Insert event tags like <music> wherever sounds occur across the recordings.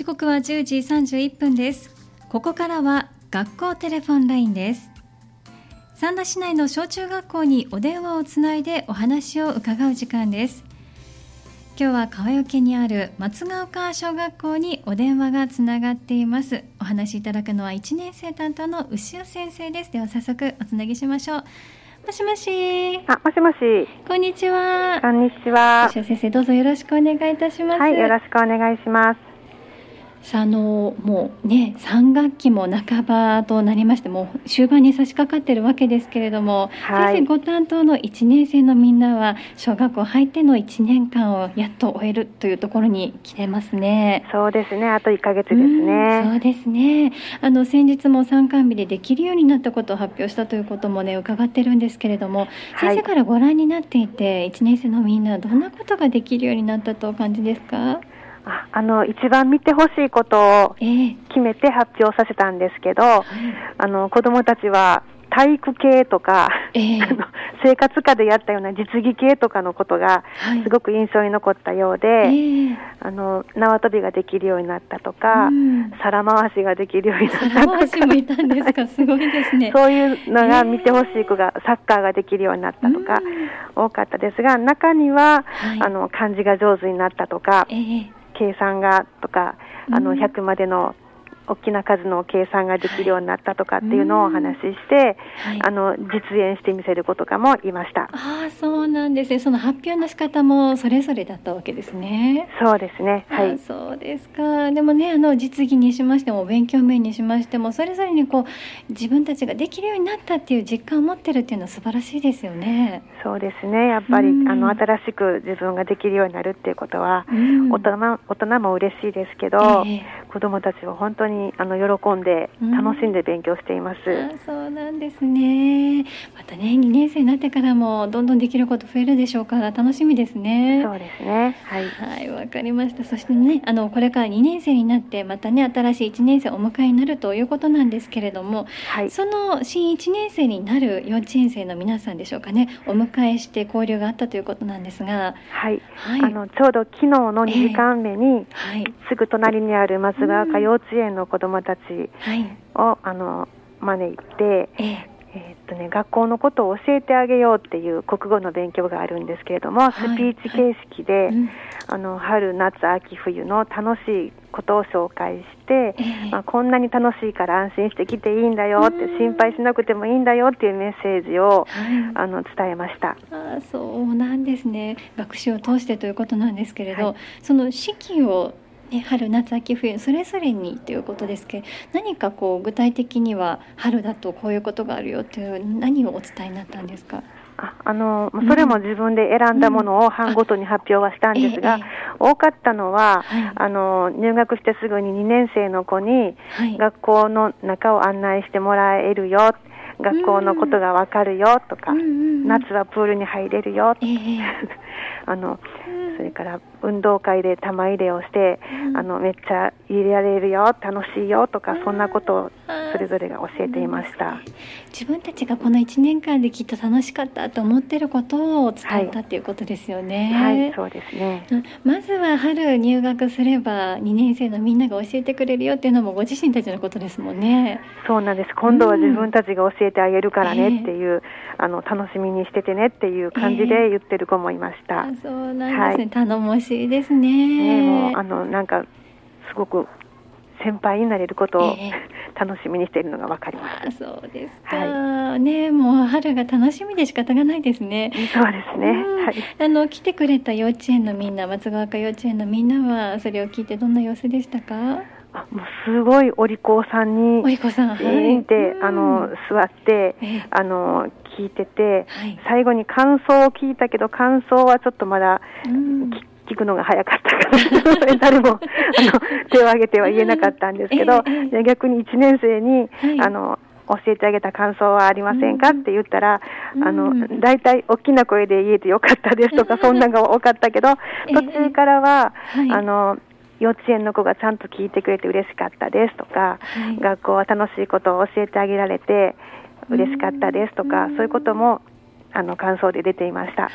時刻は10時31分ですここからは学校テレフォンラインです三田市内の小中学校にお電話をつないでお話を伺う時間です今日は川除にある松ヶ丘小学校にお電話がつながっていますお話しいただくのは1年生担当の牛尾先生ですでは早速おつなぎしましょうもしもし。あ、もしもし。こんにちは。こんにちは。牛尾先生、どうぞよろしくお願いいたします。はい、よろしくお願いします。さあのもうね3学期も半ばとなりましてもう終盤に差し掛かっているわけですけれども、はい、先生ご担当の1年生のみんなは小学校入っての1年間をやっと終えるというところに来てますね。そうですね。あと1か月ですね。そうですね。あの先日も参観日でできるようになったことを発表したということもね伺ってるんですけれども、はい、先生からご覧になっていて1年生のみんなどんなことができるようになったとお感じですか？ああの一番見てほしいことを決めて発表させたんですけど、えー、あの子どもたちは体育系とか、えー、<laughs> あの生活科でやったような実技系とかのことがすごく印象に残ったようで、はいえ。ー、あの縄跳びができるようになったとか、うん、皿回しができるようになったとか。<laughs> そういうのが見てほしい子が、サッカーができるようになったとか、多かったですが中には、はい、あの漢字が上手になったとか、えー計算がとか、あの100までの大きな数の計算ができるようになったとかっていうのをお話しして、はい、あの実演してみせることかもいました。ああ、そうなんですね。その発表の仕方もそれぞれだったわけですね。そうですね。はい。そうですか。でもね、あの実技にしましても勉強面にしましてもそれぞれにこう自分たちができるようになったっていう実感を持ってるっていうのは素晴らしいですよね。そうですね。やっぱり、うん、あの新しく自分ができるようになるっていうことは、うん、大人大人も嬉しいですけど、えー、子どもたちは本当にあの喜んで楽しんで勉強しています、うん、そうなんですね。またね2年生になってからもどんどんできること増えるでしょうか。ら楽しみですね。そうですね。はい。はいわかりました。そしてねあのこれから2年生になってまたね新しい1年生お迎えになるということなんですけれども、はい、その新1年生になる幼稚園生の皆さんでしょうかね。お迎えして交流があったということなんですが。はい、はい、あのちょうど昨日の2時間目に、えーはい、すぐ隣にある松川丘幼稚園の子どもたちを、はい、あの招いて、えええー、っとね、学校のことを教えてあげようっていう国語の勉強があるんですけれども、はい、スピーチ形式で、うん、あの春夏秋冬の楽しいことを紹介して、えー、まあ、こんなに楽しいから安心して来ていいんだよって心配しなくてもいいんだよっていうメッセージを、はい、あの伝えました。あそうなんですね。学習を通してということなんですけれど、はい、その式をね、春夏秋冬それぞれにということですけど何かこう具体的には春だとこういうことがあるよという何をお伝えになったんですか？ああのそれも自分で選んだものを班ごとに発表はしたんですが、うんええ、多かったのは、はい、あの入学してすぐに2年生の子に、学校の中を案内してもらえるよ学校のことがわかるよとか、うんうん、夏はプールに入れるよ、え、<laughs> あのそれから運動会で玉入れをして、うん、あのめっちゃ入れられるよ楽しいよとかそんなことをそれぞれが教えていました、自分たちがこの1年間できっと楽しかったと思ってることを伝えたっていうことですよね、はい、はい、そうですね。まずは春入学すれば2年生のみんなが教えてくれるよっていうのもご自身たちのことですもんね。そうなんです。今度は自分たちが教えてあげるからねっていう、うんえー、あの楽しみにしててねっていう感じで言ってる子もいました、えー、そうなんですね、はい頼もしいですね。ねもうあのなんかすごく先輩になれることを、えー、楽しみにしているのがわかります。そうですか。はい、ねもう春が楽しみで仕方がないですね。そうですね。はい。あの来てくれた幼稚園のみんな、松川幼稚園のみんなはそれを聞いてどんな様子でしたか？あもうすごいお利口さんにお利口さん、はい、って、あの座って、えー、あの聞いてて、はい、最後に感想を聞いたけど感想はちょっとまだ聞くのが早かったから誰も <laughs> あの手を挙げては言えなかったんですけど、えー、逆に1年生に、はい、あの教えてあげた感想はありませんか、って言ったら、あの、大体大きな声で言えてよかったですとか、そんなのが多かったけど、<laughs> 途中からは、はい、あの、幼稚園の子がちゃんと聞いてくれて嬉しかったですとか、はい、学校は楽しいことを教えてあげられて嬉しかったですとか、そういうこともあの感想で出ていました。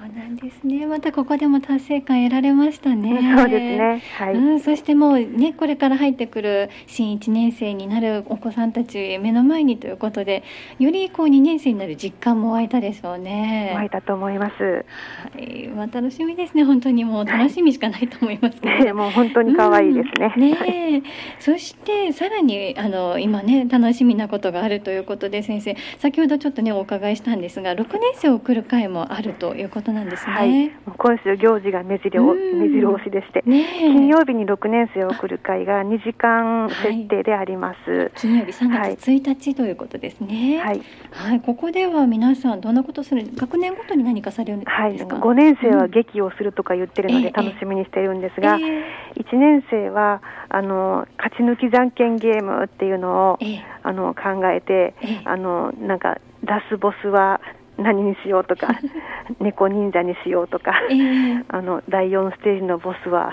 そうなんですね。またここでも達成感得られましたね。そうですね。はい。うん、そしてもうねこれから入ってくる新一年生になるお子さんたち目の前にということで、よりこう二年生になる実感も湧いたでしょうね。湧いたと思います。はい、まあ楽しみですね。本当にもう楽しみしかないと思いますね。もう本当に可愛いですね。うん、ね、はい、そしてさらにあの今ね楽しみなことがあるということで先生、先ほどちょっとねお伺いしたんですが、六年生を送る会もあるということなんですね。はい、今週行事が目白目白押しでして、ね、金曜日に6年生を送る会が2時間設定であります。はい、金曜日3月1日、ということですね。はい、はい、ここでは皆さんどんなことする学年ごとに何かされるんですか？はい、5年生は劇をするとか言ってるので楽しみにしているんですが、えー、1年生はあの勝ち抜きじゃんけんゲームっていうのを、えー、あの考えて、えー、あのなんかラスボスは何にしようとか <laughs> 猫忍者にしようとか、えー、あの第4ステージのボスは、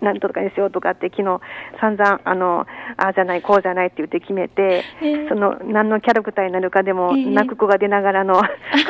何とかにしようとかって昨日散々あのああじゃないこうじゃないって言って決めて、えー、その何のキャラクターになるかでも、泣く子が出ながらの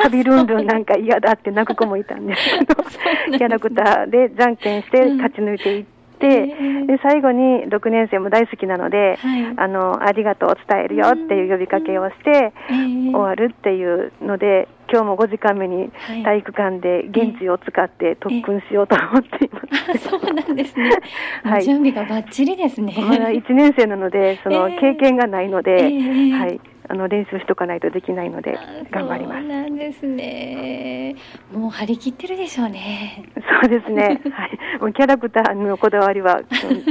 カビルンルンなんか嫌だって泣く子もいたんですけど <laughs> キャラクターでじゃんけんして勝ち抜いていって。で最後に6年生も大好きなので、はい、あのありがとうを伝えるよっていう呼びかけをして、終わるっていうので今日も5時間目に体育館で現地を使って特訓しようと思っています。そうなんですね。<laughs> はい、準備がバッチリですね。まだ1年生なのでその経験がないので、はい。あの練習しとかないとできないので頑張ります。なんですね。もう張り切ってるでしょうね。そうですね。はい。もうキャラクターのこだわりは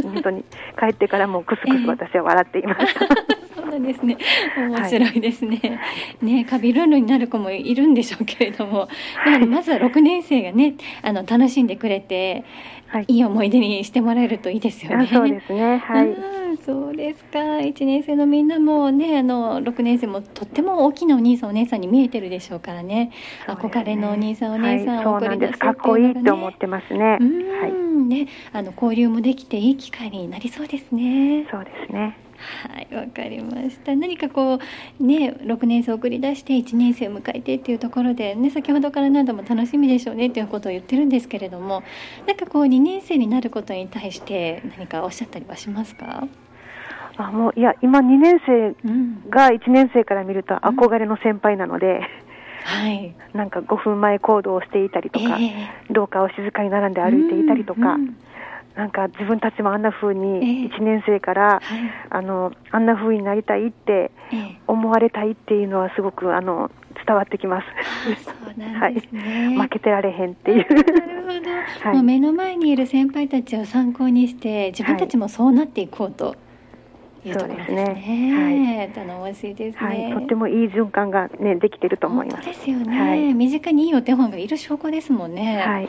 本当に帰ってからもクスクス私は笑っています。<laughs> そうなんですね。面白いですね。はい、ねカビルンルになる子もいるんでしょうけれども、はい、まずは6年生がねあの楽しんでくれて、はい、いい思い出にしてもらえるといいですよね。そうですね。はい。そうですか。1年生のみんなもね、あの6年生もとっても大きなお兄さんお姉さんに見えてるでしょうからね。ね憧れのお兄さんお姉さんを送り出す、ね、かっこいいって思ってますね。はい。ね、あの交流もできていい機会になりそうですね。そうですね。はいわかりました何かこうね6年生送り出して1年生を迎えてっていうところでね先ほどから何度も楽しみでしょうねっていうことを言ってるんですけれどもなんかこう2年生になることに対して何かおっしゃったりはしますか？あもういや今2年生が1年生から見ると憧れの先輩なので、うんはい、なんか5分前行動をしていたりとか、えー、廊下を静かに並んで歩いていたりとか、うんうん、なんか自分たちもあんな風に1年生から、えーはい、あのあんな風になりたいって思われたいっていうのはすごくあの伝わってきます。はい、負けてられへんっていう。なるほど。<laughs> はい、もう目の前にいる先輩たちを参考にして自分たちもそうなっていこうと。いうところですね。すねはい、頼もしいですね、はい、とってもいい循環がねできてると思います。ですよね、はい、身近にいいお手本がいる証拠ですもんね。はい。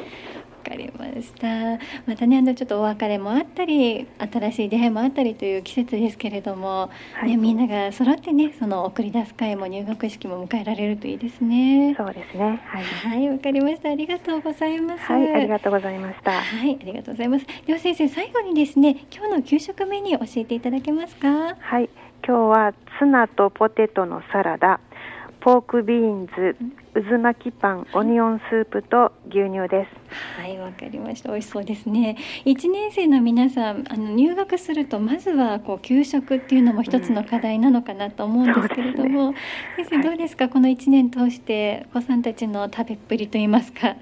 かりました。またねあのちょっとお別れもあったり新しい出会いもあったりという季節ですけれども、はい、ね、みんなが揃ってねその送り出す会も入学式も迎えられるといいですね。そうですね。はい。わ、はい、かりました。ありがとうございます。はいありがとうございました。はいありがとうございます。では先生最後にですね今日の給食メニュー教えていただけますか？はい。今日はツナとポテトのサラダポークビーンズ、渦巻きパン、オニオンスープと牛乳です。はい、わかりました。美味しそうですね。一年生の皆さん、あの入学するとまずはこう給食っていうのも一つの課題なのかなと思うんですけれども、うんね、先生どうですか、はい、この一年通してお子さんたちの食べっぷりといいますか、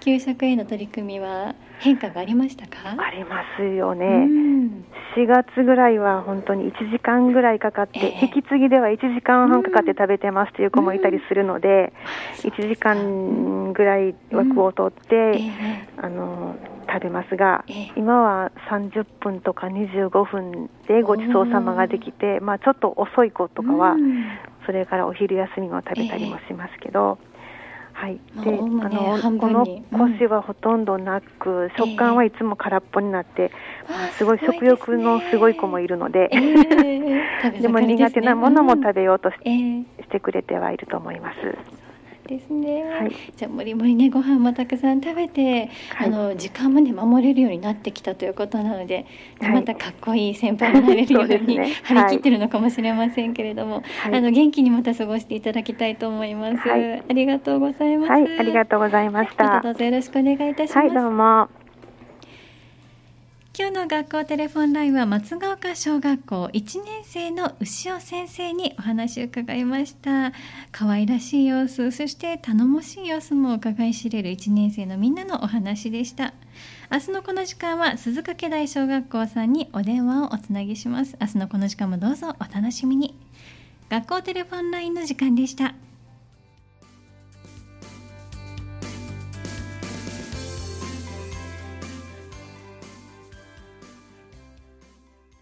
給食への取り組みは変化がありましたか？ありますよね、うん、4月ぐらいは本当に1時間ぐらいかかって、えー、引き継ぎでは1時間半かかって食べてますという子もいたりするので、うん、1時間ぐらい枠を取って、あの食べますが、えー、今は30分とか25分でごちそうさまができて、まあ、ちょっと遅い子とかは、それからお昼休みも食べたりもしますけど。はい、で、ね、あのこの腰はほとんどなく、うん、食感はいつも空っぽになって、えー、すごい食欲のすごい子もいるので、えー、<laughs> でも苦手なものも食べようとしえー、してくれてはいると思います。ですね、はい、じゃあもりもりねご飯もたくさん食べて、はい、あの時間もね守れるようになってきたということなので、はい、またかっこいい先輩になれるようにね、<laughs> 張り切ってるのかもしれませんけれども、あの元気にまた過ごしていただきたいと思います、ありがとうございます、ありがとうございました。どうぞよろしくお願いいたします、どうも今日の学校テレフォンラインは松ヶ丘小学校1年生の牛尾先生にお話を伺いました。可愛らしい様子そして頼もしい様子も伺い知れる1年生のみんなのお話でした。明日のこの時間は鈴掛台小学校さんにお電話をおつなぎします。明日のこの時間もどうぞお楽しみに。学校テレフォンラインの時間でした。